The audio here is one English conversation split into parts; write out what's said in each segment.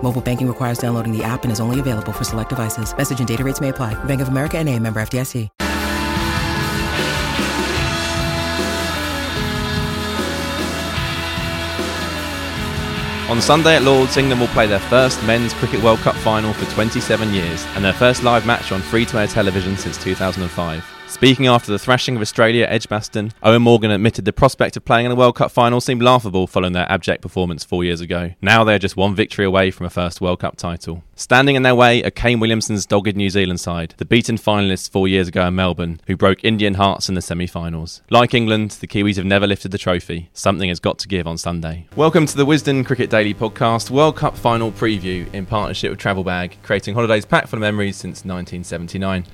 Mobile banking requires downloading the app and is only available for select devices. Message and data rates may apply. Bank of America and a member FDIC. On Sunday at Lord's, England will play their first Men's Cricket World Cup final for 27 years and their first live match on free to air television since 2005. Speaking after the thrashing of Australia at Edgbaston, Eoin Morgan admitted the prospect of playing in a World Cup final seemed laughable following their abject performance four years ago. Now they're just one victory away from a first World Cup title. Standing in their way are Kane Williamson's dogged New Zealand side, the beaten finalists four years ago in Melbourne, who broke Indian hearts in the semi finals. Like England, the Kiwis have never lifted the trophy. Something has got to give on Sunday. Welcome to the Wisden Cricket Daily podcast, World Cup final preview in partnership with Travelbag, creating holidays packed full of memories since 1979.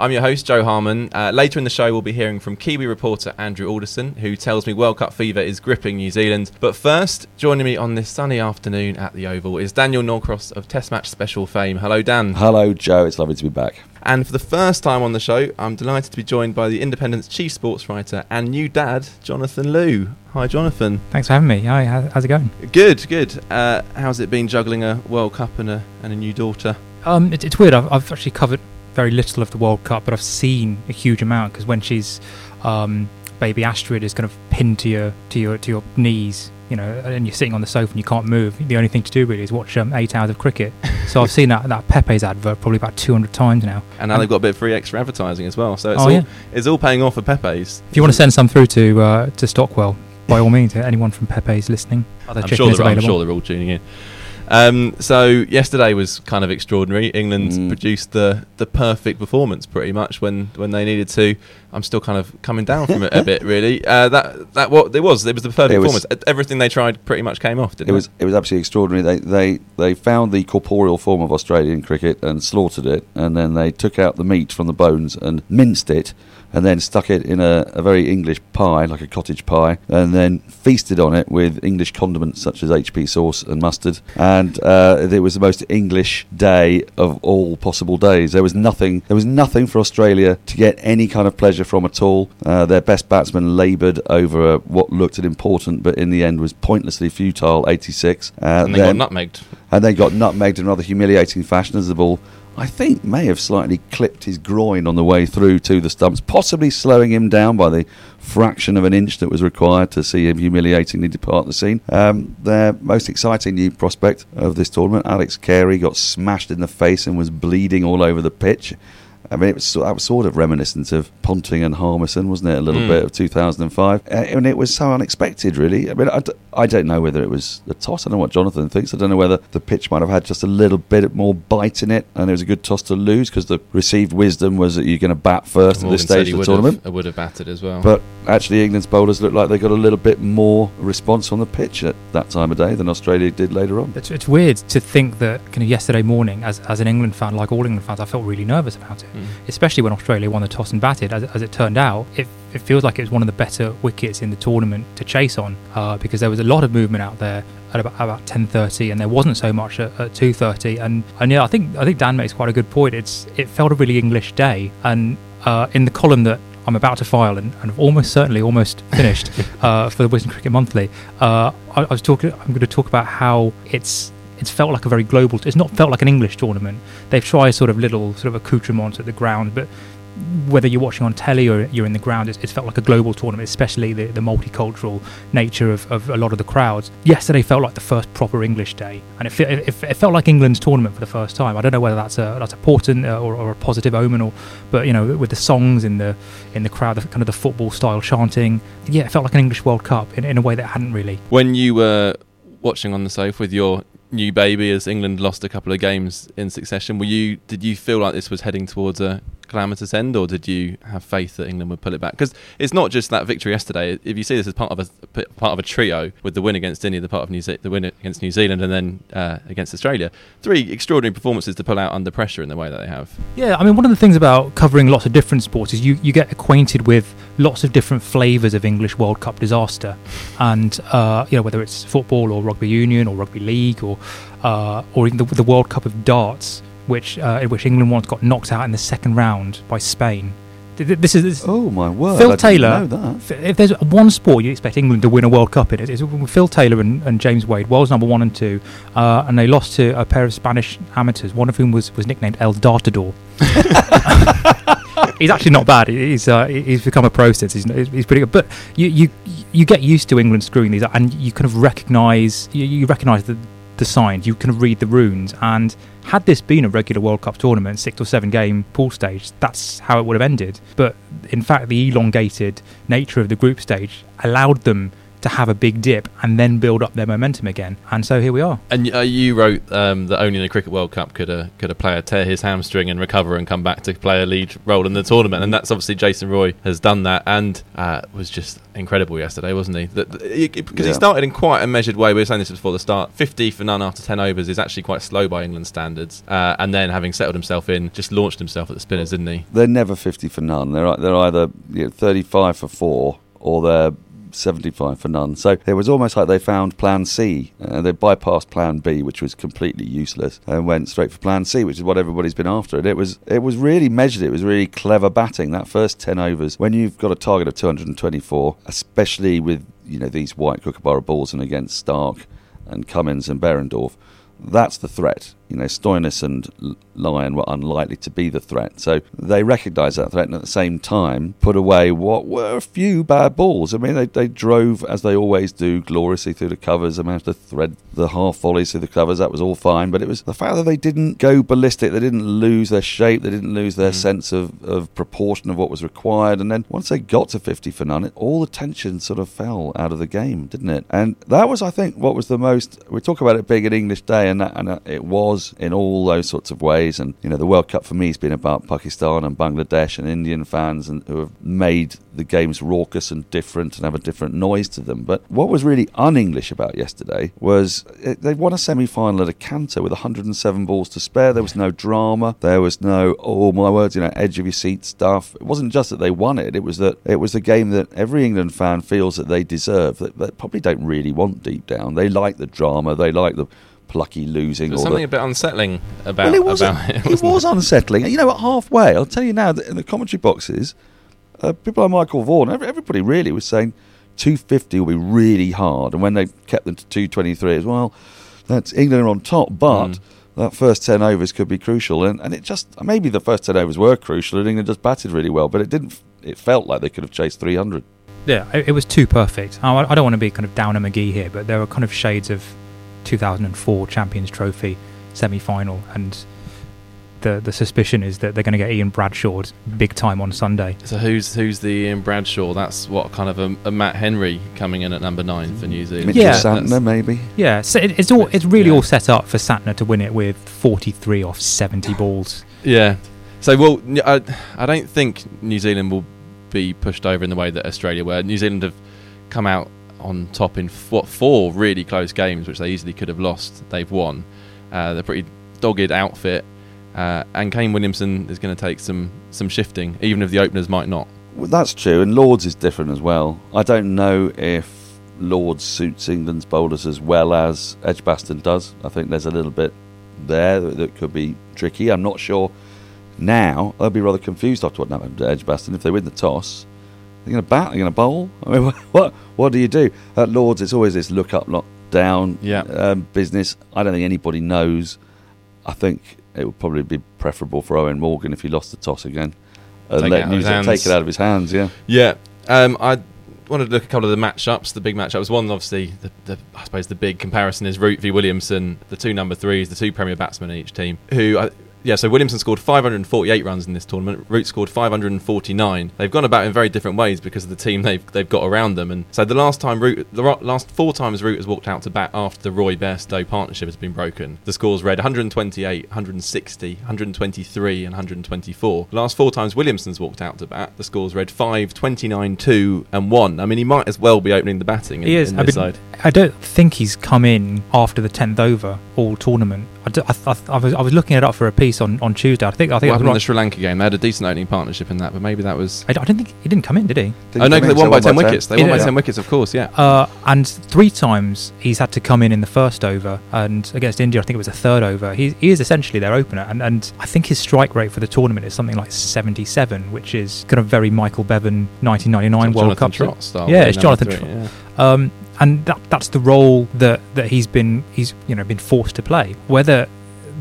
I'm your host, Jo Harman. Uh, later in the show, we'll be hearing from Kiwi reporter Andrew Alderson, who tells me World Cup fever is gripping New Zealand. But first, joining me on this sunny afternoon at the Oval is Daniel Norcross of Test Match Special fame. Hello, Dan. Hello, Joe. It's lovely to be back. And for the first time on the show, I'm delighted to be joined by the Independent's chief sports writer and new dad, Jonathan Liew. Hi, Jonathan. Thanks for having me. Hi, how's it going? Good, good. Uh, how's it been juggling a World Cup and a, and a new daughter? Um, it, it's weird. I've, I've actually covered very little of the World Cup, but I've seen a huge amount because when she's um, baby Astrid is kind of pinned to your to your to your knees, you know, and you're sitting on the sofa and you can't move. The only thing to do really is watch um, eight hours of cricket. So I've seen that that Pepe's advert probably about 200 times now. And now they've got a bit of free extra advertising as well. So it's Oh, all yeah. it's all paying off for Pepe's. If you want to send some through to uh, to Stockwell, by all means, anyone from Pepe's listening, I'm sure, they're, I'm sure they're all tuning in. Um, so yesterday was kind of extraordinary. England Mm. produced the the perfect performance pretty much when, when they needed to. I'm still kind of coming down from it a bit really. Uh, that that what it was. It was the perfect It was- performance. Everything they tried pretty much came off. Didn't It was it was absolutely extraordinary. They they they found the corporeal form of Australian cricket and slaughtered it, and then they took out the meat from the bones and minced it, and then stuck it in a, a very English pie, like a cottage pie, and then feasted on it with English condiments such as HP sauce and mustard. And uh, it was the most English day of all possible days. There was nothing. There was nothing for Australia to get any kind of pleasure from at all. Uh, their best batsman laboured over what looked an important, but in the end was pointlessly futile 86. Uh, and they then- got nutmegged. and then got nutmegged in rather humiliating fashion as the ball, I think, may have slightly clipped his groin on the way through to the stumps, possibly slowing him down by the fraction of an inch that was required to see him humiliatingly depart the scene. Um, their most exciting new prospect of this tournament, Alex Carey, got smashed in the face and was bleeding all over the pitch. I mean, it was, that was sort of reminiscent of Ponting and Harmison, wasn't it? A little Mm. bit of 2005. Uh, and it was so unexpected, really. I mean, I, d- I don't know whether it was the toss. I don't know what Jonathan thinks. I don't know whether the pitch might have had just a little bit more bite in it and it was a good toss to lose because the received wisdom was that you're going to bat first at this stage of the tournament. Have, would have batted as well. But actually, England's bowlers looked like they got a little bit more response on the pitch at that time of day than Australia did later on. It's, it's weird to think that kind of yesterday morning, as, as an England fan, like all England fans, I felt really nervous about it, Mm. especially when Australia won the toss and batted. As, as it turned out, it, it feels like it was one of the better wickets in the tournament to chase on uh, because there was a lot of movement out there at about, about 10:30, and there wasn't so much at, at 2:30. And and yeah, I think I think Dan makes quite a good point. It's it felt a really English day, and uh, in the column that I'm about to file and, and almost certainly almost finished uh, for the Wisden Cricket Monthly. Uh, I, I was talking. I'm going to talk about how it's it's felt like a very global. It's not felt like an English tournament. They've tried sort of little sort of accoutrements at the ground, but whether you're watching on telly or you're in the ground, it's, it's felt like a global tournament, especially the, the multicultural nature of, of a lot of the crowds. Yesterday felt like the first proper English day, and it, it, it felt like England's tournament for the first time. I don't know whether that's a that's a portent uh, or, or, a positive omen, or but you know, with the songs in the in the crowd, the, kind of the football style chanting, yeah, it felt like an English World Cup in, in a way that hadn't really. When you were watching on the sofa with your new baby as England lost a couple of games in succession. Were you did you feel like this was heading towards a calamitous end, or did you have faith that England would pull it back? Because it's not just that victory yesterday. If you see this as part of a part of a trio with the win against India, the part of New Ze- the win against New Zealand, and then uh, against Australia, three extraordinary performances to pull out under pressure in the way that they have. Yeah, I mean, one of the things about covering lots of different sports is you you get acquainted with lots of different flavours of English World Cup disaster, and uh, you know whether it's football or rugby union or rugby league or uh, or even the, the World Cup of darts which uh, in which England once got knocked out in the second round by Spain. This is this oh my word! Phil Taylor. If there's one sport you expect England to win a World Cup in, it's Phil Taylor and, and James Wade, world's number one and two, uh, and they lost to a pair of Spanish amateurs. One of whom was, was nicknamed El Dartador. he's actually not bad. He's uh, he's become a pro since. He's, he's pretty good. But you, you you get used to England screwing these, up and you kind of recognise you, you recognise the the signs. You can read the runes and had this been a regular World Cup tournament, six or seven game pool stage, that's how it would have ended. But in fact, the elongated nature of the group stage allowed them to have a big dip and then build up their momentum again. And so here we are. And uh, you wrote um, that only in a cricket World Cup could a could a player tear his hamstring and recover and come back to play a lead role in the tournament. And that's obviously Jason Roy has done that and uh, was just incredible yesterday, wasn't he? Because yeah. he started in quite a measured way. We were saying this before the start. Fifty for none after ten overs is actually quite slow by England standards. Uh, and then having settled himself in, just launched himself at the spinners, didn't he? They're never fifty for none. They're they're either you know, thirty-five for four or they're 75 for none. So it was almost like they found plan C. Uh, they bypassed plan B, which was completely useless, and went straight for plan C, which is what everybody's been after. And it was it was really measured. It was really clever batting. That first 10 overs, when you've got a target of 224, especially with you know these white kookaburra balls and against Stark and Cummins and Behrendorff, that's the threat. You know, Stoinis and Lyon were unlikely to be the threat. So they recognised that threat and at the same time put away what were a few bad balls. I mean, they, they drove, as they always do, gloriously through the covers. I mean, to thread the half volleys through the covers, that was all fine. But it was the fact that they didn't go ballistic, they didn't lose their shape, they didn't lose their mm. sense of, of proportion of what was required. And then once they got to 50 for none, it, all the tension sort of fell out of the game, didn't it? And that was, I think, what was the most. We talk about it being an English day, and, that, and it was in all those sorts of ways. And, you know, the World Cup for me has been about Pakistan and Bangladesh and Indian fans and who have made the games raucous and different and have a different noise to them. But what was really un English about yesterday was it, they won a semi final at a canter with 107 balls to spare. There was no drama. There was no, oh my words, you know, edge of your seat stuff. It wasn't just that they won it, it was that it was the game that every England fan feels that they deserve, that, that probably don't really want deep down. They like the drama, they like the plucky losing. There's something the, a bit unsettling about, well, it was, about it. It was unsettling. You know, at halfway, I'll tell you now, that in the commentary boxes, uh, people like Michael Vaughan, everybody really was saying 250 will be really hard. And when they kept them to 223 as well, that's England are on top, but. Mm. That first 10 overs could be crucial, and, and it just maybe the first 10 overs were crucial, and England just batted really well, but it didn't. It felt like they could have chased 300. Yeah, it, it was too perfect. I, I don't want to be kind of Downer McGee here, but there were kind of shades of 2004 Champions Trophy semi final, and the the suspicion is that they're going to get Ian Bradshaw big time on Sunday. So who's who's the Ian Bradshaw? That's what kind of a, a Matt Henry coming in at number nine for New Zealand. Mitchell yeah, Santner maybe. Yeah, so it, it's all it's really yeah. all set up for Santner to win it with 43 off 70 balls. Yeah. So well, I I don't think New Zealand will be pushed over in the way that Australia were. New Zealand have come out on top in what four really close games, which they easily could have lost. They've won. Uh, they're a pretty dogged outfit, uh, and Kane Williamson is going to take some some shifting, even if the openers might not. Well, that's true, and Lord's is different as well. I don't know if Lord's suits England's bowlers as well as Edgbaston does. I think there's a little bit there that, that could be tricky. I'm not sure Now they'll be rather confused after what happened to Edgbaston. If they win the toss, they're going to bat. They're going to bowl. I mean, what what do you do at Lord's? It's always this look up, look down Yeah. um, business. I don't think anybody knows. I think it would probably be preferable for Eoin Morgan if he lost the toss again. And Take let Zealand take it out of his hands. Yeah. Yeah, um, I wanted to look at a couple of the matchups, the big matchups. One, obviously, the, the I suppose the big comparison is Root v Williamson, the two number threes, the two premier batsmen in each team. Who, I, yeah, so Williamson scored 548 runs in this tournament. Root scored 549. They've gone about in very different ways because of the team they've they've got around them. And so the last time Root, the last four times Root has walked out to bat after the Roy Bairstow partnership has been broken, the scores read 128, 160, 123, and 124. The last four times Williamson's walked out to bat, the scores read 5, 29, 2, and 1. I mean, he might as well be opening the batting in, He is. I, mean, side. I don't think he's come in after the tenth over all tournament. I, d- I, th- I, th- I was I was looking it up for a piece on, on Tuesday. I think I What think I, was happened in the. Sri Lanka game? They had a decent opening partnership in that, but maybe that was. I don't think he didn't come in, did he? Didn't oh no, come 'cause they won by 10 10. wickets. They won by 10 wickets, of course, yeah. Uh, and three times he's had to come in in the first over, and against India, I think it was the third over. He, he is essentially their opener, and, and I think his strike rate for the tournament is something like 77, which is kind of very Michael Bevan 1999 World Jonathan Cup. Trott style. Yeah, it's Jonathan three, Trott. yeah. um, and that that's the role that, that he's been he's you know been forced to play. Whether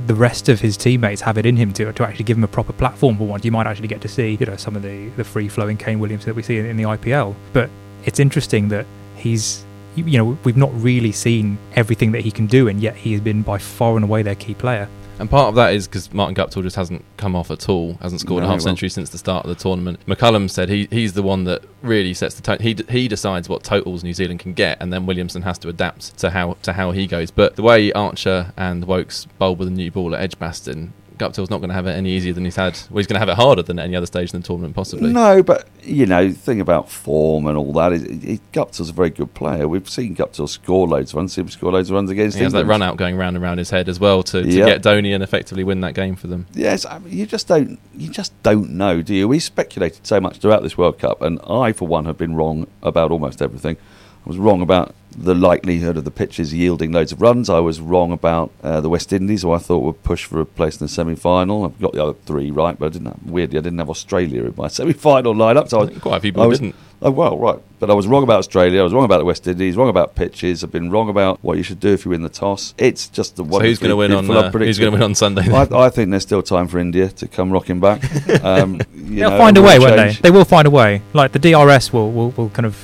the rest of his teammates have it in him to to actually give him a proper platform for once, you might actually get to see you know some of the the free flowing Kane Williams that we see in, in the IPL. But it's interesting that he's you know we've not really seen everything that he can do, and yet he has been by far and away their key player. And part of that is because Martin Guptill just hasn't come off at all, hasn't scored No, a half well- century since the start of the tournament. McCullum said he, he's the one that really sets the tone. He, d- he decides what totals New Zealand can get, and then Williamson has to adapt to how to how he goes. But the way Archer and Woakes bowl with a new ball at Edgbaston, Guptill's not going to have it any easier than he's had. Well, he's going to have it harder than any other stage in the tournament, possibly. No, but you know, the thing about form and all that is, it, it, Guptill's a very good player. We've seen Guptill score loads of runs, seen him score loads of runs against He has that run out going round and round his head as well to, to Yeah. get Dhoni and effectively win that game for them. Yes, I mean, you just don't. You just don't know, do you? We speculated so much throughout this World Cup, and I, for one, have been wrong about almost everything. I was wrong about the likelihood of the pitches yielding loads of runs. I was wrong about uh, the West Indies, who I thought would push for a place in the semi-final. I've got the other three right, but I didn't. Have, weirdly, I didn't have Australia in my semi-final lineup. So I was, Quite a few I people was- didn't. Oh well, right. But I was wrong about Australia. I was wrong about the West Indies. Wrong about pitches. I've been wrong about what you should do if you win the toss. It's just the So who's going to win on? Uh, who's going to win on Sunday? I, I think there's still time for India to come rocking back. Um, you They'll know, find a it will way, won't they? They will find a way. Like the DRS will will, will kind of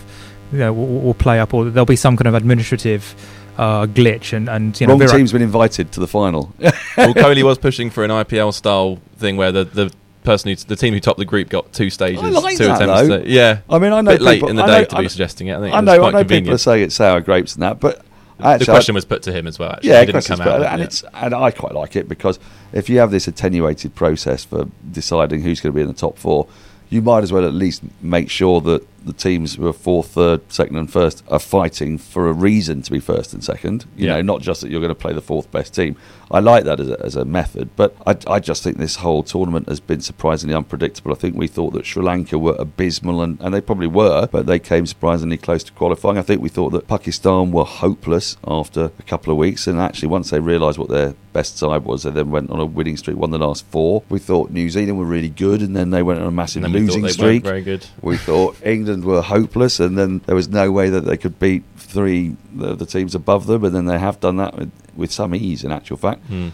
you know will, will play up, or there'll be some kind of administrative uh, glitch, and and you know Wrong Virat- team's been invited to the final. well, Kohli was pushing for an IPL style thing where the, the person who the team who topped the group got two stages, I like two that, attempts. though. To, yeah, I mean, I know a bit late in the I day know- to I be know- suggesting it. I think I it was know, I quite know people are saying it's sour grapes and that, but the question I- was put to him as well. Actually, yeah, he didn't come out. and yeah. it's and I quite like it because if you have this attenuated process for deciding who's going to be in the top four, you might as well at least make sure that the teams who are fourth, third, second, and first are fighting for a reason to be first and second. You Yeah. know, not just that you're going to play the fourth best team. I like that as a, as a method, but I, I just think this whole tournament has been surprisingly unpredictable. I think we thought that Sri Lanka were abysmal, and, and they probably were, but they came surprisingly close to qualifying. I think we thought that Pakistan were hopeless after a couple of weeks, and actually, once they realised what their best side was, they then went on a winning streak, won the last four. We thought New Zealand were really good, and then they went on a massive and then we losing streak. very good. We thought England were hopeless, and then there was no way that they could beat three the, the teams above them, and then they have done that with, with some ease, in actual fact. Hmm.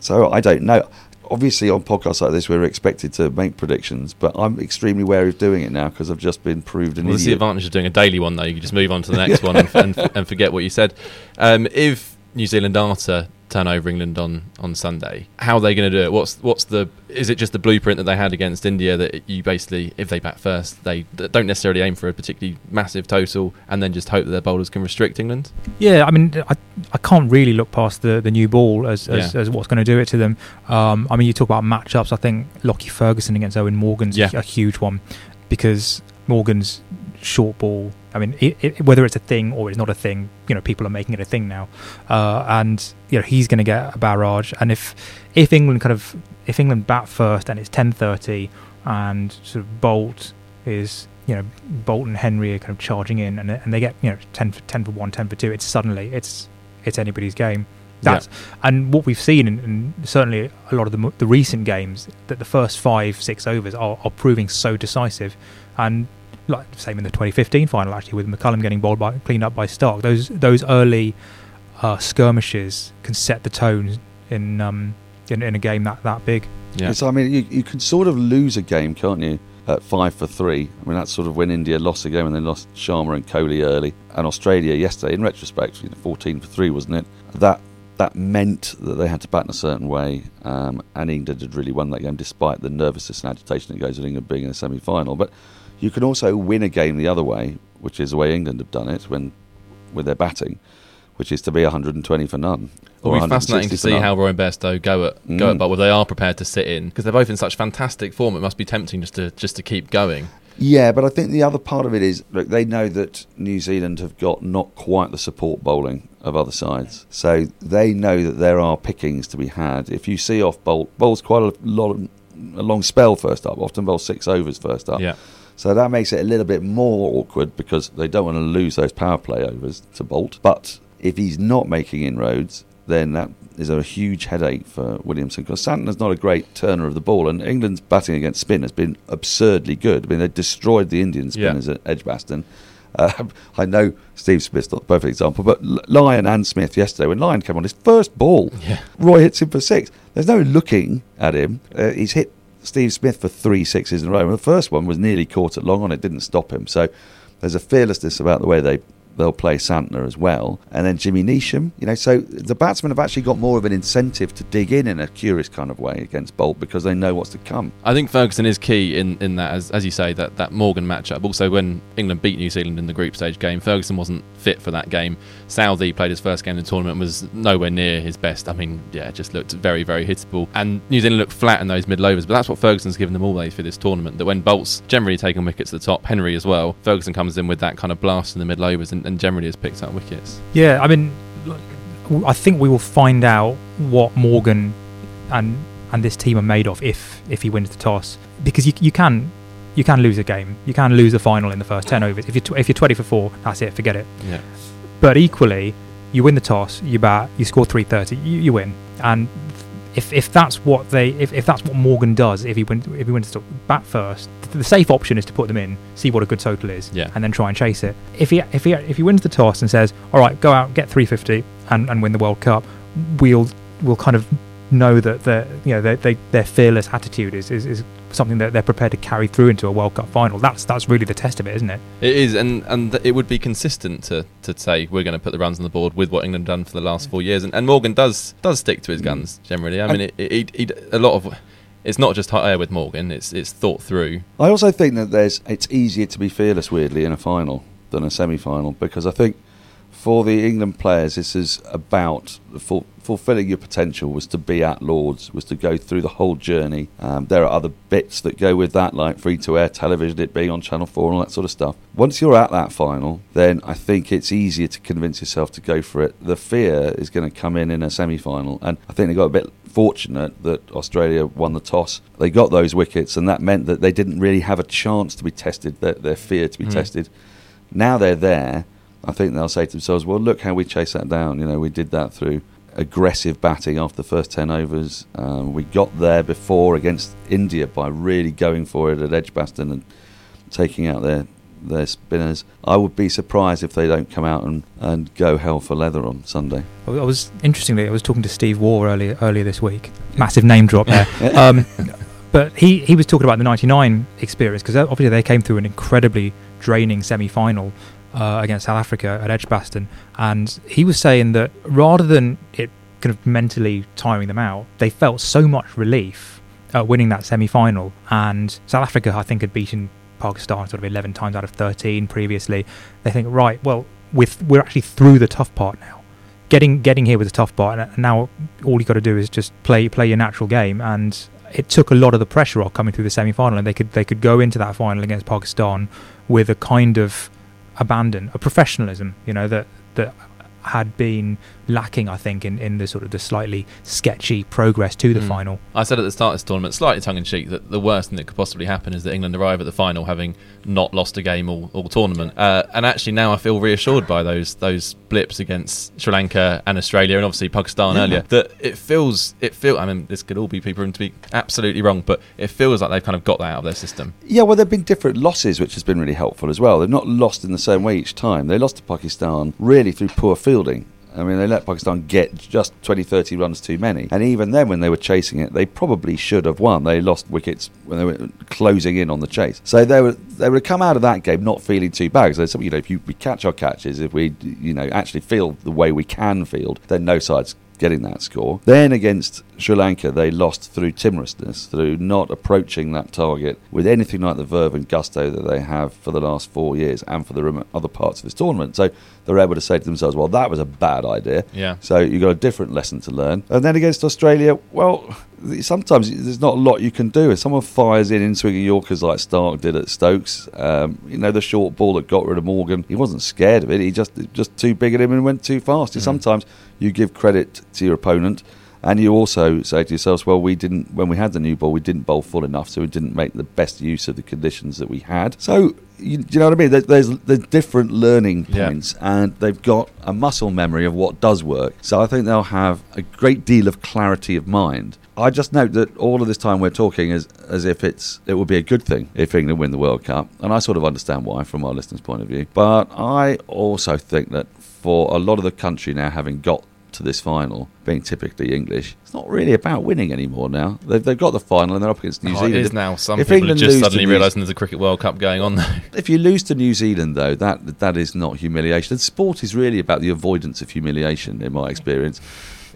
So I don't know. Obviously, on podcasts like this, we're expected to make predictions, but I'm extremely wary of doing it now because I've just been proved an Well, that's the advantage of doing a daily one, though. You can just move on to the next one and, and, and forget what you said. Um, if New Zealand are to turn over England on, on Sunday, how are they going to do it? What's what's the? Is it just the blueprint that they had against India that you basically, if they bat first, they don't necessarily aim for a particularly massive total and then just hope that their bowlers can restrict England? Yeah, I mean, I, I can't really look past the, the new ball as, as, Yeah. as what's going to do it to them. Um, I mean, you talk about matchups. I think Lockie Ferguson against Eoin Morgan's Yeah. a huge one because Morgan's short ball. I mean, it, it, whether it's a thing or it's not a thing, you know, people are making it a thing now, uh, and you know he's going to get a barrage. And if if England kind of if England bat first and it's ten thirty and sort of Boult is you know Boult and Henry are kind of charging in and and they get you know 10 for 10 for 1 10 for 2 it's suddenly it's it's anybody's game. That's and what we've seen, in, in certainly a lot of the, the recent games, that the first five six overs are, are proving so decisive, and like same in the 2015 final actually with McCullum getting bowled by cleaned up by Stark. Those those early uh, skirmishes can set the tone in um in, in a game that that big. Yeah. So I mean, you, you can sort of lose a game, can't you? At five for three. I mean, that's sort of when India lost the game and they lost Sharma and Kohli early, and Australia yesterday. In retrospect, you know, fourteen for three, wasn't it? That that meant that they had to bat in a certain way, um, and England had really won that game despite the nervousness and agitation that goes with England being in a semi-final. But you can also win a game the other way, which is the way England have done it when with their batting, which is to be 120 for none. It'll be fascinating to see how Roy and Bairstow go at go Mm. at Boult. Whether they are prepared to sit in because they're both in such fantastic form. It must be tempting just to just to keep going. Yeah, but I think the other part of it is look, they know that New Zealand have got not quite the support bowling of other sides, so they know that there are pickings to be had. If you see off Boult, bowls quite a lot, of, a long spell first up. Often bowl six overs first up. Yeah. So that makes it a little bit more awkward because they don't want to lose those power play overs to Boult. But if he's not making inroads, then that is a huge headache for Williamson because Santner's not a great turner of the ball, and England's batting against spin has been absurdly good. I mean, they destroyed the Indian Yeah. spinners at Edgbaston. Uh, I know Steve Smith's not the perfect example, but Lyon and Smith yesterday, when Lyon came on his first ball, Yeah. Roy hits him for six. There's no looking at him. Uh, he's hit Steve Smith for three sixes in a row. And the first one was nearly caught at long on. It didn't stop him. So there's a fearlessness about the way they they'll play Santner as well. And then Jimmy Neesham. You know, so the batsmen have actually got more of an incentive to dig in in a curious kind of way against Boult because they know what's to come. I think Ferguson is key in, in that, as, as you say, that, that Morgan matchup. Also, when England beat New Zealand in the group stage game, Ferguson wasn't fit for that game. Southey played his first game in the tournament, was nowhere near his best. I mean, yeah, just looked very, very hittable. And New Zealand looked flat in those middle overs, but that's what Ferguson's given them all days for this tournament. That when Boult's generally taken wickets at the top, Henry as well, Ferguson comes in with that kind of blast in the middle overs and, and generally has picked up wickets. Yeah, I mean, I think we will find out what Morgan and and this team are made of if if he wins the toss because you you can you can lose a game, you can lose a final in the first ten overs. If you if you're twenty for four, that's it, forget it. Yeah. But equally, you win the toss, you bat, you score three thirty, you, you win. And if if that's what they if, if that's what Morgan does, if he wins if he wins to bat first, the safe option is to put them in, see what a good total is, Yeah. and then try and chase it. If he if he if he wins the toss and says, "All right, go out, get three fifty, and and win the World Cup," we'll we'll kind of know that their you know their they, their fearless attitude is, is is something that they're prepared to carry through into a World Cup final. That's that's really the test of it, isn't it? It is, and and it would be consistent to, to say we're going to put the runs on the board with what England have done for the last four years, and, and Morgan does does stick to his mm. guns generally. I mean, it, it, he a lot of it's not just hot air with Morgan; it's it's thought through. I also think that there's it's easier to be fearless, weirdly, in a final than a semi-final because I think for the England players, this is about ful- fulfilling your potential. Was to be at Lord's, was to go through the whole journey. Um, there are other bits that go with that, like free-to-air television, it being on Channel Four, and all that sort of stuff. Once you're at that final, then I think it's easier to convince yourself to go for it. The fear is going to come in in a semi-final, and I think they got a bit fortunate that Australia won the toss. They got those wickets, and that meant that they didn't really have a chance to be tested, their, their fear to be Mm. tested. Now they're there. I think they'll say to themselves, "Well, look how we chased that down. You know, we did that through aggressive batting after the first ten overs. Um, we got there before against India by really going for it at Edgbaston and taking out their their spinners. I would be surprised if they don't come out and, and go hell for leather on Sunday. I was interestingly, I was talking to Steve Waugh earlier earlier this week. Massive name drop there. um, but he, he was talking about the '99 experience because obviously they came through an incredibly draining semi-final uh, against South Africa at Edgbaston, and he was saying that rather than it kind of mentally tiring them out, they felt so much relief at winning that semi-final. And South Africa, I think, had beaten Pakistan sort of 11 times out of 13 previously. They think, right, well, with we're actually through the tough part now getting getting here was a tough part, and now all you got to do is just play play your natural game. And it took a lot of the pressure off coming through the semi final, and they could they could go into that final against Pakistan with a kind of abandon, a professionalism, you know, that that had been lacking, I think, in, in the sort of the slightly sketchy progress to the Mm. final. I said at the start of this tournament, slightly tongue in cheek, that the worst thing that could possibly happen is that England arrive at the final having not lost a game all, all tournament. Uh, and actually, now I feel reassured by those those blips against Sri Lanka and Australia, and obviously Pakistan Yeah. earlier. That it feels it feel. I mean, this could all be people to be absolutely wrong, but it feels like they've kind of got that out of their system. Yeah, well, there have been different losses, which has been really helpful as well. They've not lost in the same way each time. They lost to Pakistan really through poor fielding. I mean, they let Pakistan get just 20, 30 runs too many. And even then, when they were chasing it, they probably should have won. They lost wickets when they were closing in on the chase. So they were they would have come out of that game not feeling too bad. Because you know, if you, we catch our catches, if we you know actually field the way we can field, then no side's getting that score. Then against Sri Lanka, they lost through timorousness, through not approaching that target with anything like the verve and gusto that they have for the last four years and for the other parts of this tournament. So they're able to say to themselves, well, that was a bad idea. Yeah. So you've got a different lesson to learn. And then against Australia, well, sometimes there's not a lot you can do. If someone fires in in swinging Yorkers like Stark did at Stokes, um, you know, the short ball that got rid of Morgan, he wasn't scared of it. He just just too big at him and went too fast. And Sometimes you give credit to your opponent. And you also say to yourselves, well, we didn't, when we had the new ball, we didn't bowl full enough, so we didn't make the best use of the conditions that we had. So, you, do you know what I mean? There, there's, there's different learning Yeah. points, and they've got a muscle memory of what does work. So I think they'll have a great deal of clarity of mind. I just note that all of this time we're talking as as if it's it would be a good thing if England win the World Cup, and I sort of understand why from our listeners' point of view. But I also think that for a lot of the country now having got to this final, being typically English, it's not really about winning anymore now. They've, they've got the final and they're up against New Oh, Zealand. it is now. Some If people England just suddenly New- realising there's a Cricket World Cup going on, though. if you lose to New Zealand, though, that that is not humiliation. And sport is really about the avoidance of humiliation, in my experience.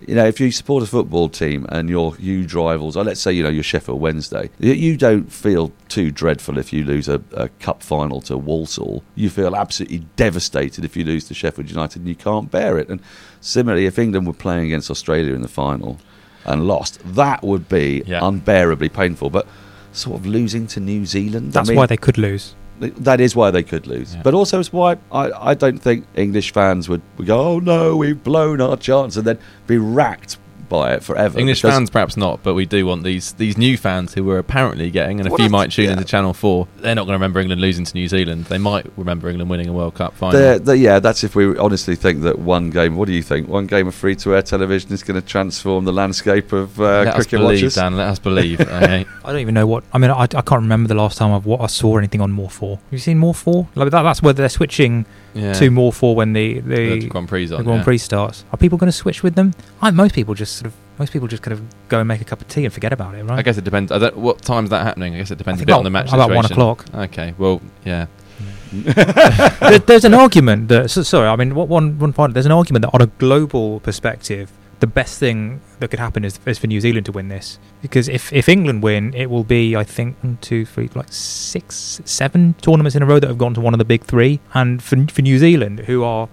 You know, if you support a football team and your huge rivals, or let's say you know you're Sheffield Wednesday, you, you don't feel too dreadful if you lose a, a cup final to Walsall. You feel absolutely devastated if you lose to Sheffield United, and you can't bear it. And similarly, if England were playing against Australia in the final and lost, that would be Yeah. unbearably painful. But sort of losing to New Zealand, I That's mean- why they could lose. That is why they could lose. Yeah. But also it's why I, I don't think English fans would, would go, oh no, we've blown our chance, and then be racked by it forever. English because- fans perhaps not, but we do want these these new fans who we're apparently getting, and a Well, few might tune yeah. into Channel Four. They're not going to remember England losing to New Zealand. They might remember England winning a World Cup final. They're- they're- yeah, that's if we honestly think that one game. What do you think? One game of free-to-air television is going to transform the landscape of uh, let us cricket believe, watchers. Dan. Let us believe. okay? I don't even know what. I mean, I, I can't remember the last time I've wa- I saw anything on More Four. Have you seen More Four? Like that, that's where they're switching Yeah. to More Four when the the, The Grand Prix the. Grand yeah. Prix starts. Are people going to switch with them? I, most people just sort of most people just kind of go and make a cup of tea and forget about it, right? I guess it depends. I don't, what time's that happening? I guess it depends a bit about- on the match about one situation. o'clock. Okay. Well, yeah. there, there's an argument that so, sorry, I mean, what one one part there's an argument that on a global perspective, the best thing that could happen is, is for New Zealand to win this because if if England win, it will be I think one, two, three, like six, seven tournaments in a row that have gone to one of the big three, and for for New Zealand, who are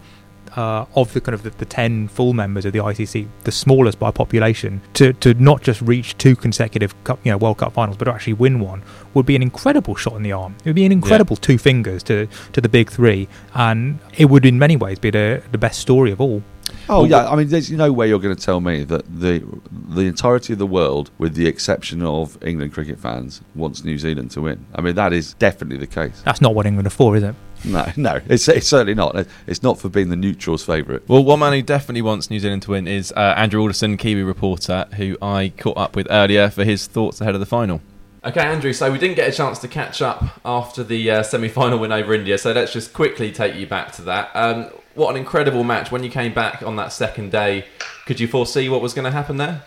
uh, of the kind of the, the 10 full members of the ICC, the smallest by population, to, to not just reach two consecutive cup, you know, World Cup finals, but to actually win one would be an incredible shot in the arm. It would be an incredible two fingers to, to the big three, and it would in many ways be the, the best story of all. Oh Well, yeah, I mean, there's no way you're going to tell me that the the entirety of the world, with the exception of England cricket fans, wants New Zealand to win. I mean, that is definitely the case. That's not what England are for, is it? No, no, it's, it's certainly not. It's not for being the neutrals' favourite. Well, one man who definitely wants New Zealand to win is uh, Andrew Alderson, Kiwi reporter, who I caught up with earlier for his thoughts ahead of the final. Okay, Andrew. So we didn't get a chance to catch up after the uh, semi-final win over India. So let's just quickly take you back to that. Um, what an incredible match! When you came back on that second day, could you foresee what was going to happen there?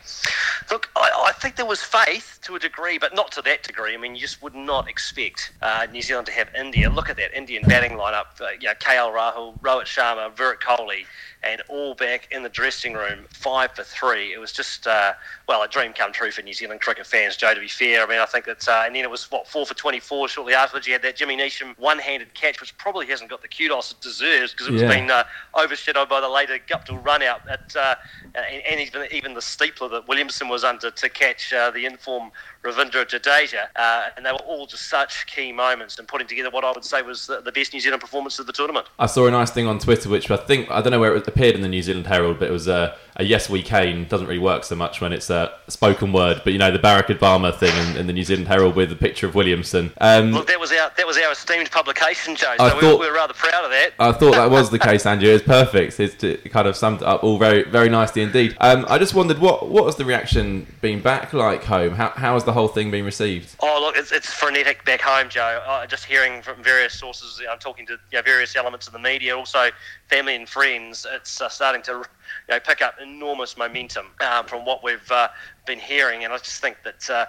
Look, I, I think there was faith to a degree, but not to that degree. I mean, you just would not expect uh, New Zealand to have India. Look at that Indian batting lineup. Uh, you KL Rahul, Rohit Sharma, Virat Kohli, and all back in the dressing room, five for three. It was just, uh, well, a dream come true for New Zealand cricket fans, Joe, to be fair. I mean, I think that's, uh, and then it was, what, four for 24 shortly afterwards. You had that Jimmy Neesham one handed catch, which probably hasn't got the kudos it deserves because it was Yeah. being uh, overshadowed by the later Guptill run out at, uh, and, and even, even the steepler that Williamson was under to catch uh, the inform Ravindra Jadeja, uh, and they were all just such key moments in putting together what I would say was the, the best New Zealand performance of the tournament. I saw a nice thing on Twitter, which I think I don't know where it appeared in the New Zealand Herald, but it was a, a "Yes We Kane" doesn't really work so much when it's a spoken word, but you know the Barack Obama thing in, in the New Zealand Herald with the picture of Williamson. Um, Look, that was our that was our esteemed publication, Joe. So I we, thought, we were rather proud of that. I thought that was the case, Andrew. It's perfect. It's it kind of summed up all very very nicely indeed. Um, I just wondered what what was the reaction being back like home? How how has the whole thing been received? Oh, look, it's, it's frenetic back home, Joe. Uh, just hearing from various sources, I'm talking to you know, various elements of the media, also family and friends. It's uh, starting to you know, pick up enormous momentum um, from what we've uh, been hearing, and I just think that uh,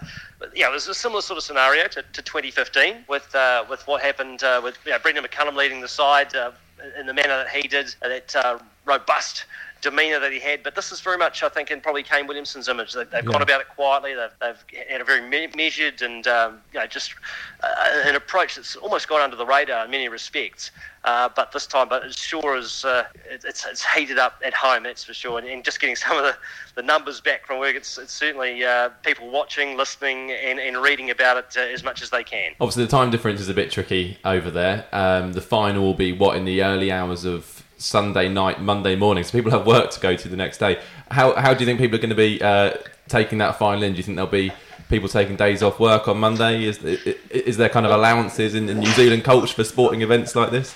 you know there's a similar sort of scenario to, to 2015 with uh, with what happened uh, with you know, Brendon McCullum leading the side uh, in the manner that he did, that uh, robust demeanour that he had. But this is very much, I think, in probably Kane Williamson's image. They, have yeah. gone about it quietly. They've, they've had a very me- measured and um, you know just uh, an approach that's almost gone under the radar in many respects. Uh, but this time, but it sure is uh, it, it's, it's heated up at home, that's for sure. And, and just getting some of the, the numbers back from work, it's, it's certainly uh, people watching, listening, and, and reading about it uh, as much as they can. Obviously, the time difference is a bit tricky over there. Um, the final will be what in the early hours of Sunday night, Monday morning. So people have work to go to the next day. How, how do you think people are going to be uh, taking that final in? Do you think there'll be people taking days off work on Monday? Is, is there kind of allowances in, in New Zealand culture for sporting events like this?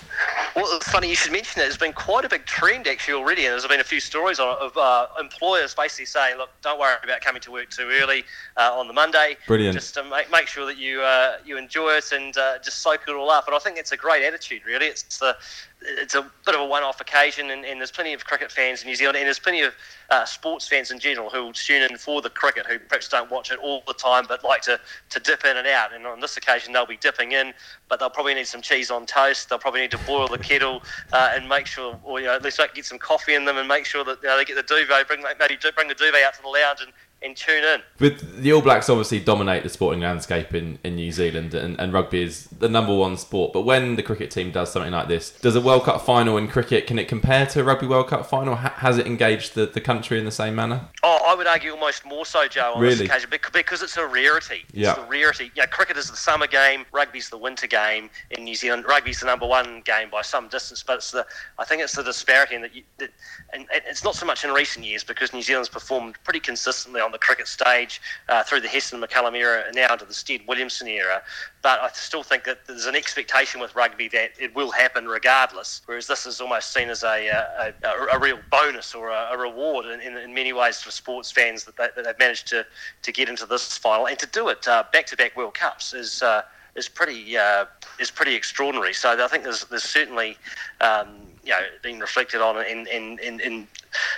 Well, it's funny you should mention it. There's been quite a big trend actually already, and there's been a few stories on, of uh, employers basically saying, "Look, don't worry about coming to work too early uh, on the Monday. Brilliant. Just to make, make sure that you uh, you enjoy it and uh, just soak it all up." And I think it's a great attitude. Really, it's the it's a bit of a one-off occasion, and, and, there's plenty of cricket fans in New Zealand, and there's plenty of uh, sports fans in general who tune in for the cricket, who perhaps don't watch it all the time, but like to, to dip in and out. And on this occasion, they'll be dipping in, but they'll probably need some cheese on toast. They'll probably need to boil the kettle uh, and make sure, or you know, at least get some coffee in them and make sure that you know, they get the duvet. Bring maybe bring the duvet out to the lounge and and tune in. With the All Blacks obviously dominate the sporting landscape in, in New Zealand, and, and rugby is the number one sport. But when the cricket team does something like this, does a World Cup final in cricket can it compare to a Rugby World Cup final? has it engaged the, the country in the same manner? Oh, I would argue almost more so, Joe, on really? this occasion because it's a rarity. Yeah. It's a rarity. Yeah, cricket is the summer game, rugby's the winter game in New Zealand. Rugby's the number one game by some distance, but it's the I think it's the disparity in that, you, that and it's not so much in recent years because New Zealand's performed pretty consistently on the cricket stage uh, through the Hesson McCullum era and now into the Stead Williamson era. But I still think that there's an expectation with rugby that it will happen regardless, whereas this is almost seen as a, a, a, a real bonus or a, reward in, in, in, many ways for sports fans that, they, they've managed to, to get into this final and to do it back to back World Cups is. Uh, is pretty uh, is pretty extraordinary. So I think there's there's certainly um, you know being reflected on in in in in,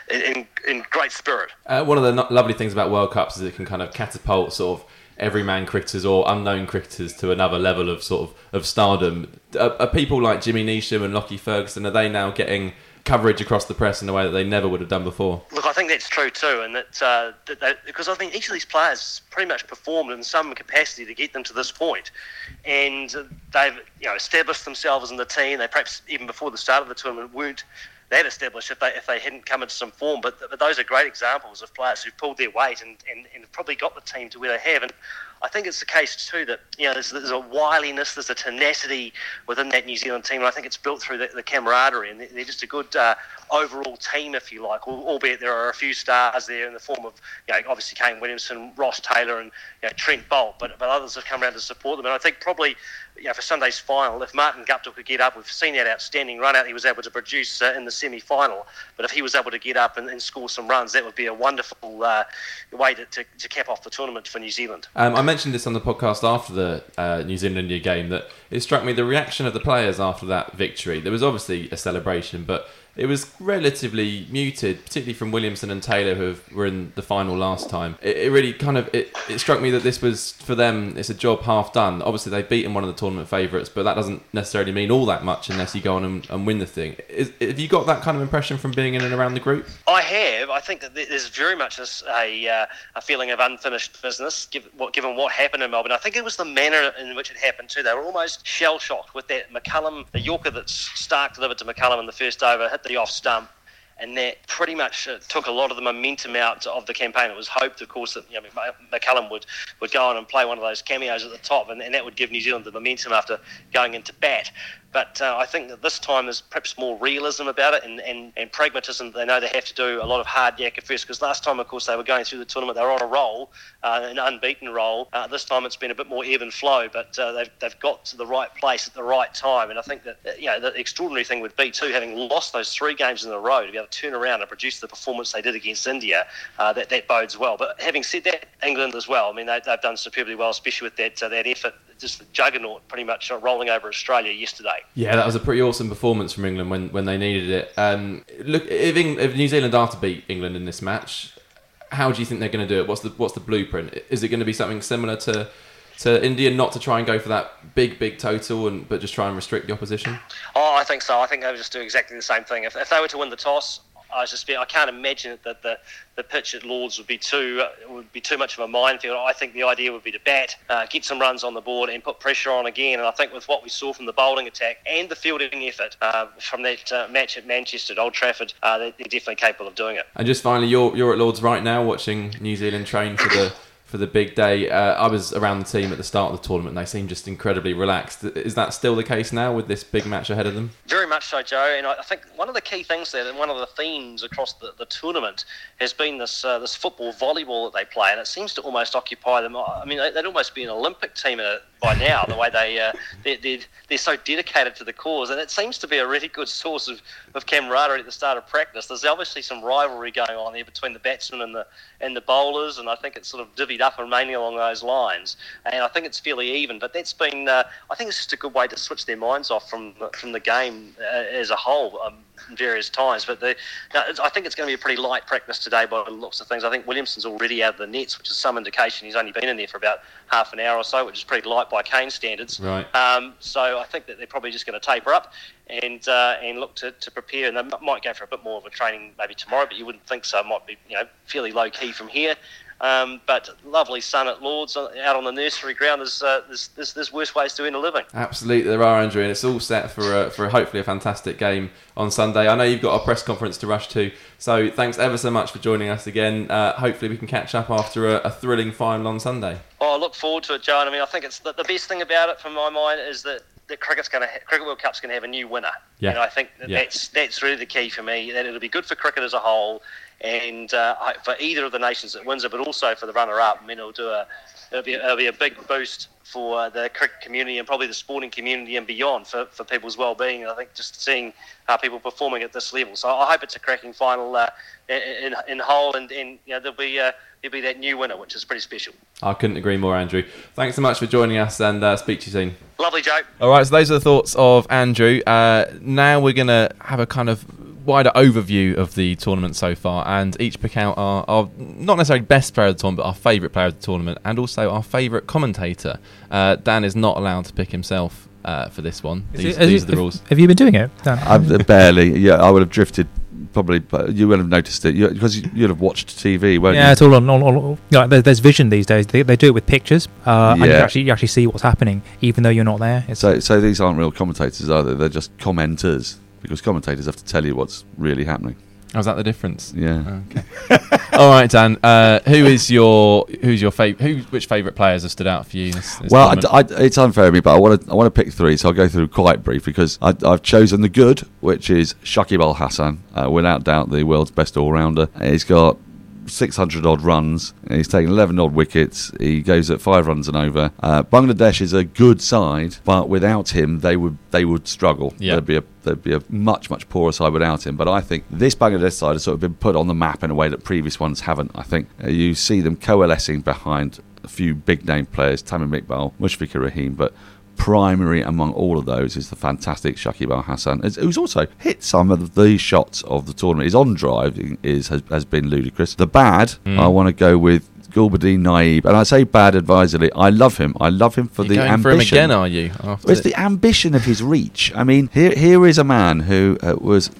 in, in great spirit. Uh, one of the lovely things about World Cups is it can kind of catapult sort of everyman cricketers or unknown cricketers to another level of sort of of stardom. Are, are people like Jimmy Neesham and Lockie Ferguson are they now getting coverage across the press in a way that they never would have done before. Look, I think that's true too, and that, uh, that, that, because I think each of these players pretty much performed in some capacity to get them to this point, and they've you know established themselves in the team. They perhaps even before the start of the tournament weren't established if they if they hadn't come into some form. But, but those are great examples of players who've pulled their weight and, and, and probably got the team to where they have. And I think it's the case too that you know there's, there's a wiliness, there's a tenacity within that New Zealand team, and I think it's built through the, the camaraderie, and they're just a good uh, overall team, if you like. Albeit there are a few stars there in the form of you know obviously Kane Williamson, Ross Taylor, and you know, Trent Boult, but but others have come around to support them, and I think probably you know, for Sunday's final, if Martin Guptill could get up, we've seen that outstanding run out he was able to produce uh, in the semi final. But if he was able to get up and, and, score some runs, that would be a wonderful uh, way to, to, to, cap off the tournament for New Zealand. Um, mentioned this on the podcast after the uh, New Zealand India game that it struck me the reaction of the players after that victory. There was obviously a celebration, but it was relatively muted, particularly from Williamson and Taylor, who were in the final last time. It, it, really kind of it, it struck me that this was for them. It's a job half done. Obviously, they've beaten one of the tournament favourites, but that doesn't necessarily mean all that much unless you go on and, and win the thing. Is, have you got that kind of impression from being in and around the group? I have. I think that there's very much a a, uh, a feeling of unfinished business, given what, given what happened in Melbourne. I think it was the manner in which it happened too. They were almost shell shocked with that McCullum, the Yorker that Stark delivered to McCullum in the first over, hit the off stump and that pretty much uh, took a lot of the momentum out of the campaign. It was hoped, of course, that you know, McCullum would, would go on and play one of those cameos at the top, and, and that would give New Zealand the momentum after going into bat. But uh, I think that this time there's perhaps more realism about it and, and, and pragmatism. They know they have to do a lot of hard yak at first because last time, of course, they were going through the tournament. They were on a roll, uh, an unbeaten roll. Uh, this time it's been a bit more and flow, but uh, they've, they've got to the right place at the right time. And I think that uh, you know the extraordinary thing would be too, having lost those three games in a row, to be able to turn around and produce the performance they did against India, uh, that that bodes well. But having said that, England as well. I mean, they, have done superbly well, especially with that that effort just the juggernaut pretty much rolling over Australia yesterday. Yeah, that was a pretty awesome performance from England when, when they needed it. Um, look, if, England, if New Zealand are to beat England in this match, how do you think they're going to do it? What's the what's the blueprint? Is it going to be something similar to to India, not to try and go for that big big total, and but just try and restrict the opposition? Oh, I think so. I think they would just do exactly the same thing. If, if they were to win the toss, I just I can't imagine that the, the pitch at Lord's would be too uh, would be too much of a minefield. I think the idea would be to bat, uh, get some runs on the board, and put pressure on again. And I think with what we saw from the bowling attack and the fielding effort uh, from that uh, match at Manchester at Old Trafford, uh, they're, they're definitely capable of doing it. And just finally, you're you're at Lord's right now, watching New Zealand train for the for the big day. Uh, I was around the team at the start of the tournament, and they seemed just incredibly relaxed. Is that still the case now with this big match ahead of them? Very much so, Jo. And I think one of the key things there, and one of the themes across the, the tournament, has been this uh, this football volleyball that they play, and it seems to almost occupy them. I mean, they'd almost be an Olympic team by now, the way they uh, they're, they're, they're so dedicated to the cause, and it seems to be a really good source of, of camaraderie at the start of practice. There's obviously some rivalry going on there between the batsmen and the and the bowlers, and I think it's sort of divvied up and mainly along those lines. And I think it's fairly even. But that's been, uh, I think it's just a good way to switch their minds off from from the game uh, as a whole. Um, various times, but the, I think it's going to be a pretty light practice today by the looks of things. I think Williamson's already out of the nets, which is some indication he's only been in there for about half an hour or so, which is pretty light by Kane standards. Right. Um, so I think that they're probably just going to taper up and uh, and look to, to prepare. And they might go for a bit more of a training maybe tomorrow, but you wouldn't think so. It might be you know fairly low key from here. Um, but lovely sun at Lord's out on the nursery ground. There's, uh, there's, there's, there's, worse ways to earn a living. Absolutely, there are, Andrew, and it's all set for a, for hopefully a fantastic game on Sunday. I know you've got a press conference to rush to, so thanks ever so much for joining us again. Uh, hopefully, we can catch up after a, a, thrilling final on Sunday. Oh, I look forward to it, John. I mean, I think it's the, the best thing about it, from my mind, is that the cricket's going to cricket World Cup's going to have a new winner. Yeah. And I think that yeah. that's that's really the key for me. That it'll be good for cricket as a whole, and uh, for either of the nations that wins it, but also for the runner-up. I mean, it'll do a it'll be, it'll be a big boost for the cricket community and probably the sporting community and beyond for, for people's well-being. I think just seeing uh, people performing at this level. So I hope it's a cracking final uh, in, in whole, and, and you know, there'll be uh, there'll be that new winner, which is pretty special. I couldn't agree more, Andrew. Thanks so much for joining us, and uh, speak to you soon. Lovely, Jo. All right, so those are the thoughts of Andrew. Uh, now we're going to have a kind of wider overview of the tournament so far and each pick out our, our not necessarily best player of the tournament but our favourite player of the tournament and also our favourite commentator. Uh, Dan is not allowed to pick himself uh, for this one. These, it, these are the rules. have you been doing it Dan? I've, uh, barely. Yeah I would have drifted probably but you wouldn't have noticed it. Because you, you'd have watched TV won't yeah you? Yeah, it's all on, all, all, you know, there's vision these days. They, they do it with pictures uh, yeah. and you actually, you actually see what's happening even though you're not there. It's so, so these aren't real commentators are they? They're just commenters because commentators have to tell you what's really happening. Oh, is that the difference? Yeah. Okay. All right, Dan. Uh, who is your who's your favorite? Who which favourite players have stood out for you? This, this well, I, I, it's unfair of me, but I want to I want to pick three, so I'll go through quite brief because I, have chosen the good, which is Shakib Al Hasan, uh, without doubt the world's best all rounder. He's got 600 odd runs. He's taken 11 odd wickets. He goes at five runs and over. Uh, Bangladesh is a good side, but without him, they would they would struggle. Yep. There'd be a there'd be a much much poorer side without him. But I think this Bangladesh side has sort of been put on the map in a way that previous ones haven't. I think uh, you see them coalescing behind a few big name players, Tamim Iqbal, Mushfiqur Rahim, but primary among all of those is the fantastic Shakib Al Hasan, who's also hit some of the shots of the tournament. His on drive is has, has been ludicrous. The bad, mm. I want to go with Gulbuddin Naib, and I say bad advisedly. I love him. I love him for You're the going ambition. For him again, are you? It's the ambition of his reach. I mean, here here is a man who uh, was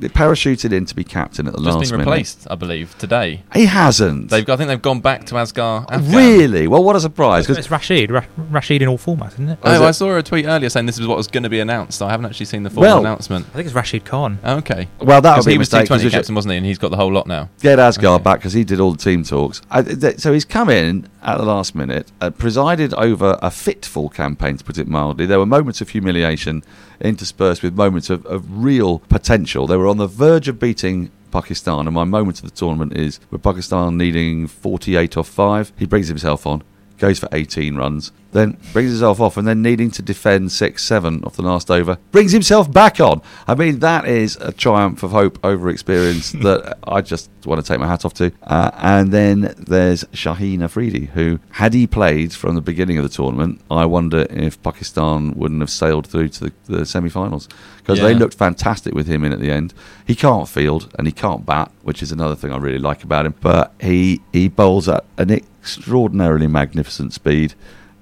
they parachuted in to be captain at the Just last been minute. replaced, I believe, today. He hasn't. They've, I think they've gone back to Asghar. Afghan. really? Well, what a surprise! 'cause- It's Rashid. Ra- Rashid in all formats, isn't it? Oh, is Oh, it? I saw a tweet earlier saying this is what was going to be announced. I haven't actually seen the formal Well- announcement. I think it's Rashid Khan. Okay. well, that Because would be he a was mistake. 'cause T20 we should captain, wasn't he? And he's got the whole lot now. Get Asghar Okay. back because he did all the team talks. I, th- so he's come in at the last minute, uh, presided over a fitful campaign, to put it mildly. There were moments of humiliation interspersed with moments of, of real potential. They were on the verge of beating Pakistan, and my moment of the tournament is with Pakistan needing 48 off 5. He brings himself on, goes for 18 runs, then brings himself off, and then needing to defend 6 7 off the last over, brings himself back on. I mean, that is a triumph of hope over experience that I just want to take my hat off to. Uh, and then there's Shaheen Afridi, who, had he played from the beginning of the tournament, I wonder if Pakistan wouldn't have sailed through to the, the semi finals because they looked fantastic with him in at the end. He can't field and he can't bat, which is another thing I really like about him. But he he bowls at an extraordinarily magnificent speed,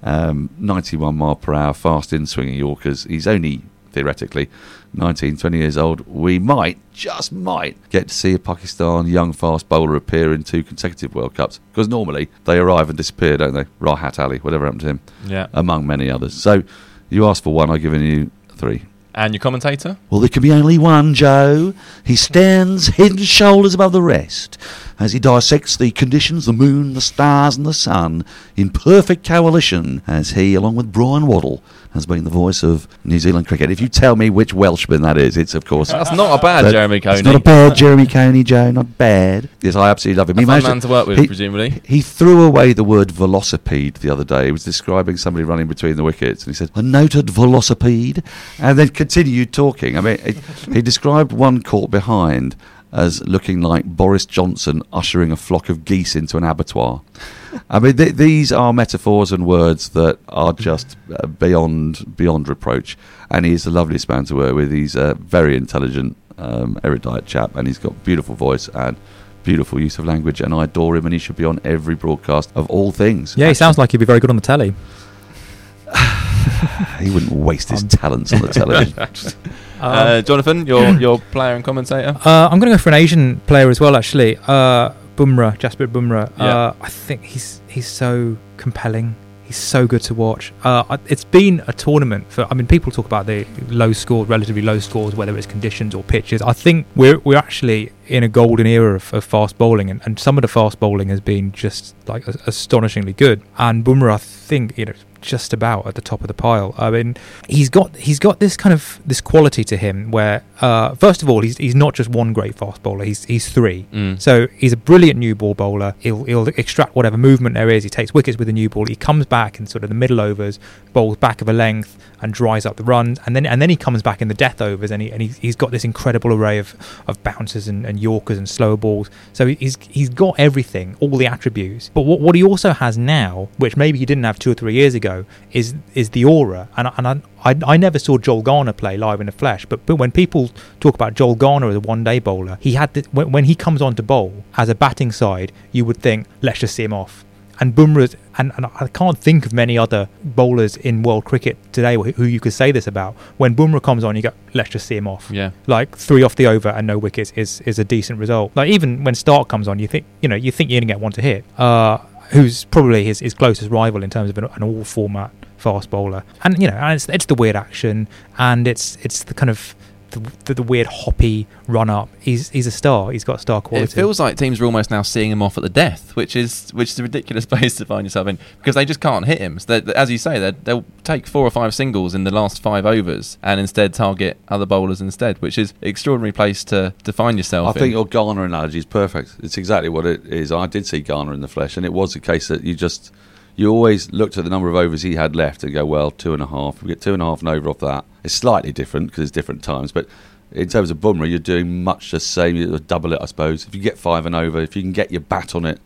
um, 91 mile per hour, fast in swinging Yorkers. He's only theoretically 19, 20 years old. We might, just might, get to see a Pakistan young fast bowler appear in two consecutive World Cups because normally they arrive and disappear, don't they? Rahat Ali, whatever happened to him, Yeah. among many others. So you asked for one, I've given you three. And your commentator? Well, there can be only one, Jo. He stands head and shoulders above the rest as he dissects the conditions, the moon, the stars, and the sun in perfect coalition, as he, along with Bryan Waddle, has been the voice of New Zealand cricket. If you tell me which Welshman that is, it's, of course. That's not a bad Jeremy Coney. It's not a bad Jeremy Coney, Jo. Not bad. Yes, I absolutely love him. A fun managed man to work with, he- presumably. He threw away the word velocipede the other day. He was describing somebody running between the wickets, and he said, "A noted velocipede," and then continued talking. I mean, it, he described one caught behind as looking like Boris Johnson ushering a flock of geese into an abattoir. I mean, th- these are metaphors and words that are just uh, beyond beyond reproach. And he's the loveliest man to work with. He's a very intelligent, um, erudite chap, and he's got beautiful voice and beautiful use of language. And I adore him, and he should be on every broadcast of all things. Yeah, he sounds like he'd be very good on the telly. He wouldn't waste Um, his talents on the television. Uh, Jonathan, your your player and commentator. Uh, I'm going to go for an Asian player as well, actually. Uh, Bumrah, Jasprit Bumrah. Yeah. Uh, I think he's he's so compelling. He's so good to watch. Uh, it's been a tournament for. I mean, people talk about the low scores, relatively low scores, whether it's conditions or pitches. I think we're we're actually in a golden era of, of fast bowling, and, and some of the fast bowling has been just like as- astonishingly good. And Bumrah, I think, you know, just about at the top of the pile. I mean, he's got he's got this kind of this quality to him where, uh, first of all, he's he's not just one great fast bowler. He's he's three. Mm. So he's a brilliant new ball bowler. He'll he'll extract whatever movement there is. He takes wickets with the new ball. He comes back in sort of the middle overs, bowls back of a length, and dries up the runs. And then and then he comes back in the death overs, and he and he's, he's got this incredible array of, of bouncers and, and yorkers and slower balls. So he's he's got everything, all the attributes. But what what he also has now, which maybe he didn't have two or three years ago, is is the aura. And I- and I, I, I never saw Joel Garner play live in the flesh, but, but when people talk about Joel Garner as a one day bowler, he had the, when, when he comes on to bowl as a batting side, you would think, let's just see him off. And Bumrah, and, and I can't think of many other bowlers in world cricket today who, you could say this about. When Bumrah comes on, you go, let's just see him off. Yeah. Like three off the over and no wickets is, is a decent result. Like even when Stark comes on, you think, you know, you think you're going to get one to hit. Uh, who's probably his, his closest rival in terms of an, an all format fast bowler. And you know, and it's it's the weird action and it's it's the kind of the, the, the weird hoppy run up. He's he's a star. He's got star quality. It feels like teams are almost now seeing him off at the death, which is which is a ridiculous place to find yourself in because they just can't hit him. So they- as you say, they- they'll take four or five singles in the last five overs and instead target other bowlers instead, which is extraordinary place to, to find yourself. I think your Garner analogy is perfect. It's exactly what it is. I did see Garner in the flesh, and it was a case that you just you always looked at the number of overs he had left and go, well, two and a half. We get two and a half and over off that. It's slightly different because it's different times, but in terms of Bumrah, you're doing much the same. You double it, I suppose. If you get five and over, if you can get your bat on it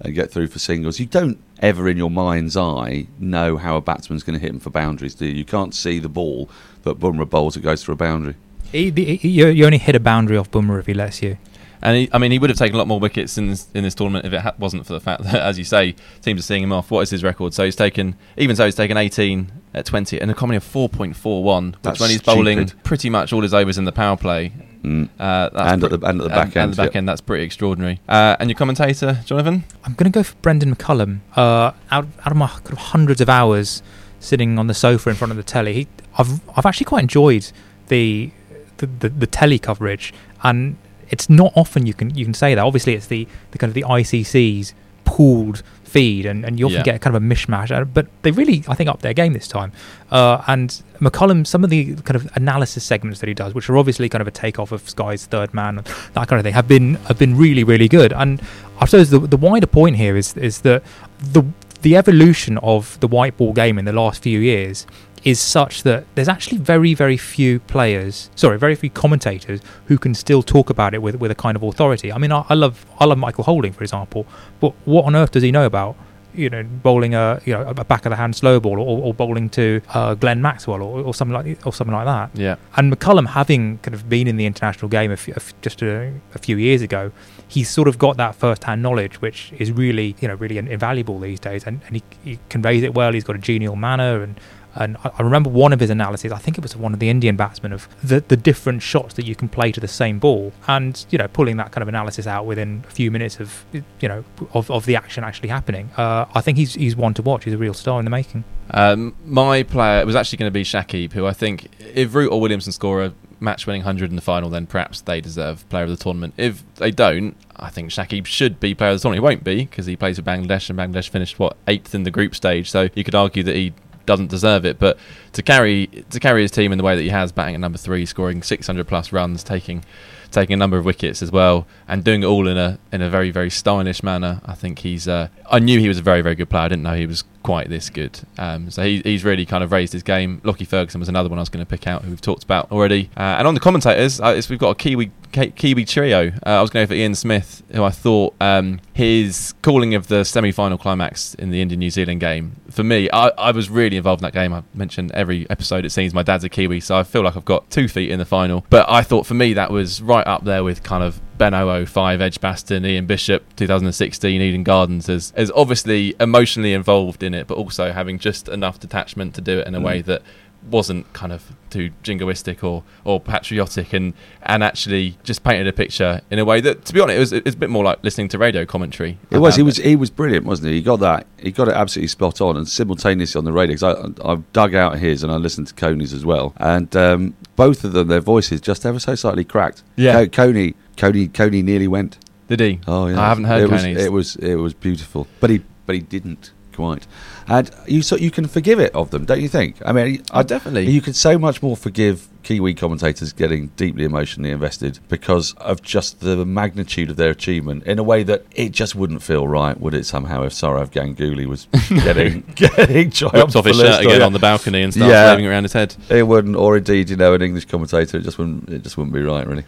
and get through for singles, you don't ever in your mind's eye know how a batsman's going to hit him for boundaries, do you? You can't see the ball that Bumrah bowls that goes through a boundary. You only hit a boundary off Bumrah if he lets you. And he, I mean, he would have taken a lot more wickets in this, in this tournament if it ha- wasn't for the fact that, as you say, teams are seeing him off. What is his record? So he's taken, even so, he's taken 18 at 20 and a comedy of 4.41, which That's when he's bowling stupid. pretty much all his overs in the power play. Mm. Uh, that's And at the- and at the back and, end, the back yep. end, that's pretty extraordinary. Uh, and your commentator, Jonathan? I'm going to go for Brendon McCullum. Uh, out, out of my kind of hundreds of hours sitting on the sofa in front of the telly, he, I've I've actually quite enjoyed the the, the the telly coverage, and it's not often you can you can say that. Obviously, it's the, the kind of the ICC's pooled feed, and, and you often Yeah. get kind of a mishmash. uh, But they really, I think, up their game this time. Uh, and McCullum, some of the kind of analysis segments that he does, which are obviously kind of a takeoff of Sky's Third Man, and that kind of thing, have been have been really really good. And I suppose the the wider point here is is that the the evolution of the white ball game in the last few years is such that there's actually very very few players sorry very few commentators who can still talk about it with with a kind of authority i mean i, I love i love michael holding for example but what on earth does he know about you know bowling a you know a back of the hand slow ball or, or bowling to uh, glenn maxwell or, or something like or something like that Yeah. and McCullum, having kind of been in the international game a a f- just a, a few years ago, he's sort of got that first-hand knowledge, which is really, you know, really in- invaluable these days. And, and he, he conveys it well. He's got a genial manner, and and I, remember one of his analyses. I think it was one of the Indian batsmen of the the different shots that you can play to the same ball, and you know, pulling that kind of analysis out within a few minutes of you know of, of the action actually happening. Uh, I think he's he's one to watch. He's a real star in the making. Um, my player was actually going to be Shakib, who I think if Root or Williamson score a match-winning hundred in the final, then perhaps they deserve player of the tournament. If they don't, I think Shakib should be player of the tournament. He won't be because he plays for Bangladesh, and Bangladesh finished what eighth in the group stage. So you could argue that he doesn't deserve it. But to carry to carry his team in the way that he has, batting at number three, scoring 600 plus runs, taking taking a number of wickets as well, and doing it all in a in a very very stylish manner. I think he's. Uh, I knew he was a very very good player. I didn't know he was quite this good. Um, so he, he's really kind of raised his game. Lockie Ferguson was another one I was going to pick out, who we've talked about already. Uh, and on the commentators, uh, we've got a Kiwi Ki- Kiwi trio. Uh, I was going for Ian Smith, who I thought um, his calling of the semi-final climax in the Indian New Zealand game. For me, I, I was really involved in that game. I mentioned every episode it seems my dad's a Kiwi, so I feel like I've got two feet in the final. But I thought for me that was right up there with kind of Ben 005, Edgbaston, Ian Bishop, 2016, Eden Gardens, as, as obviously emotionally involved in it, but also having just enough detachment to do it in a way that wasn't kind of too jingoistic or, or patriotic and, and actually just painted a picture in a way that, to be honest, it was, it was a bit more like listening to radio commentary. It was. He was. He was brilliant, wasn't he? He got that. He got it absolutely spot on, and simultaneously on the radio. 'cause I, I've dug out his and I listened to Coney's as well, and um, both of them, their voices just ever so slightly cracked. Yeah. Co- Coney, Coney, Coney nearly went. Did he? Oh yeah, I haven't heard it was, Coney's. it was. It was beautiful, but he, but he didn't quite. And you, so you can forgive it of them, don't you think? I mean, I, definitely. You can so much more forgive Kiwi commentators getting deeply emotionally invested because of just the magnitude of their achievement in a way that it just wouldn't feel right, would it? Somehow, if Sourav Ganguly was getting getting Whipped off his shirt again yeah. on the balcony and started Yeah. waving it around his head. It wouldn't, or indeed, you know, an English commentator, it just wouldn't. It just wouldn't be right, really.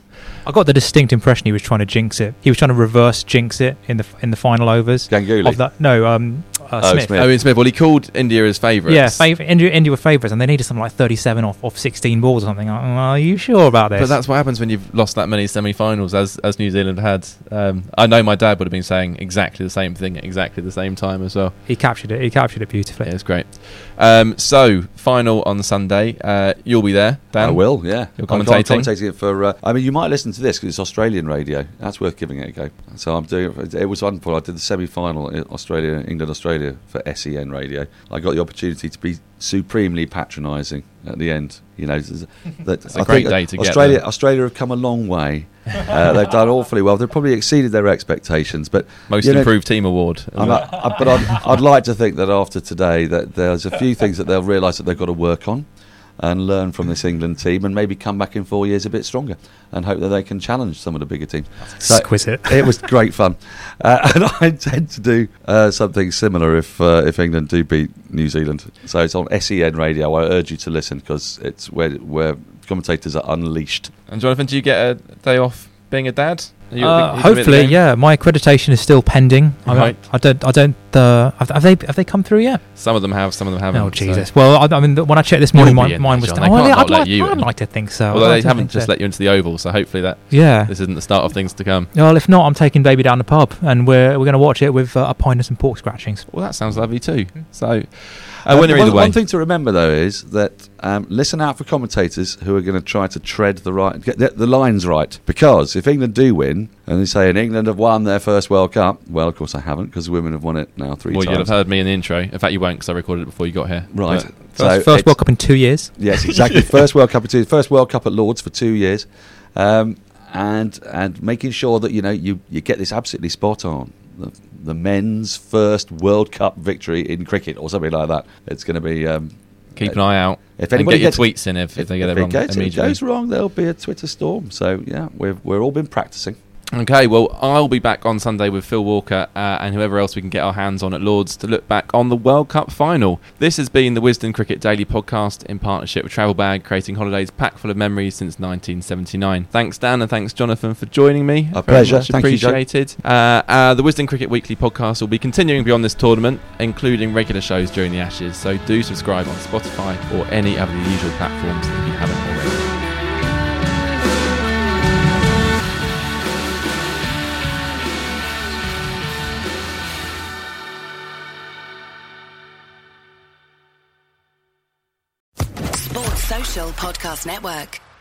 I got the distinct impression he was trying to jinx it. He was trying to reverse jinx it in the in the final overs Ganguly. of that. No, um, uh, Oh, Smith. Smith. Oh, Ian Smith. Well, he called India his favourites. Yeah, fav- India, India were favourites, and they needed something like 37 off, off 16 balls or something. Uh, Are you sure about this? But that's what happens when you've lost that many semi-finals, as as New Zealand had. Um, I know my dad would have been saying exactly the same thing at exactly the same time as well. he captured it. He captured it beautifully. Yeah, it's great. Um, so final on Sunday, uh, you'll be there, Dan. I will, yeah. You're I'm commentating? commentating it for. Uh, I mean, you might listen to this because it's Australian radio. That's worth giving it a go. So I'm doing. it- It was wonderful. I did the semi-final in Australia, England, Australia for SEN radio. I got the opportunity to be supremely patronising at the end. You know, that It's a I great day to get Australia. there. Australia have come a long way. Uh, they've done awfully well. They've probably exceeded their expectations. But Most you know, improved team award. I- but I'd, I'd like to think that after today, that there's a few things that they'll realise that they've got to work on and learn from this England team, and maybe come back in four years a bit stronger, and hope that they can challenge some of the bigger teams. So Exquisite. it was great fun, uh, and I intend to do uh, something similar if uh, if England do beat New Zealand. So it's on SEN radio. I urge you to listen because it's where where commentators are unleashed. and Jonathan, do you get a day off being a dad? Are you- Uh, are you gonna be at the hopefully, yeah. My accreditation is still pending. I, Right. I don't. I don't. Uh, have, have they? Have they come through yet? Some of them have, some of them haven't. Oh so- Jesus! Well, I, I mean, the- when I checked this morning, You'll mine, in mine there, was. John. They oh, can't yeah, not I'd like, I'd like to think so. Although I'd they like haven't just so. let you into the oval, so hopefully that Yeah. this isn't the start of things to come. Well, if not, I'm taking baby down the pub, and we're we're going to watch it with uh, a pint and some pork scratchings. Well, that sounds lovely too. Hmm. So, uh, winner one, either way. one thing to remember though is that um, listen out for commentators who are going to try to tread the right, get the, the lines right. Because if England do win, and they say, "And England have won their first World Cup," well, of course I haven't, because women have won it now three well, times. Well, you'll have heard me in the intro. In fact, you won't because I recorded it before you got here. Right. But So First, first World Cup in two years. Yes, exactly. first World Cup at two, first World Cup at Lord's for two years, um, and and making sure that you know you, you get this absolutely spot on. The, the men's first World Cup victory in cricket or something like that. It's going to be. Um, keep an eye out. If and anybody get your gets- tweets in if, if, they get it wrong goes, if it immediately. goes wrong, there'll be a Twitter storm. So yeah, we've we're all been practicing. Okay, well, I'll be back on Sunday with Phil Walker uh, and whoever else we can get our hands on at Lord's to look back on the World Cup final. This has been the Wisden Cricket Daily podcast in partnership with Travelbag, creating holidays packed full of memories since 1979. Thanks, Dan, and thanks, Jonathan, for joining me. A Very pleasure. Much Thank you, appreciated. uh, uh, the Wisden Cricket Weekly podcast will be continuing beyond this tournament, including regular shows during the Ashes. So do subscribe on Spotify or any of the usual platforms if you haven't Podcast Network.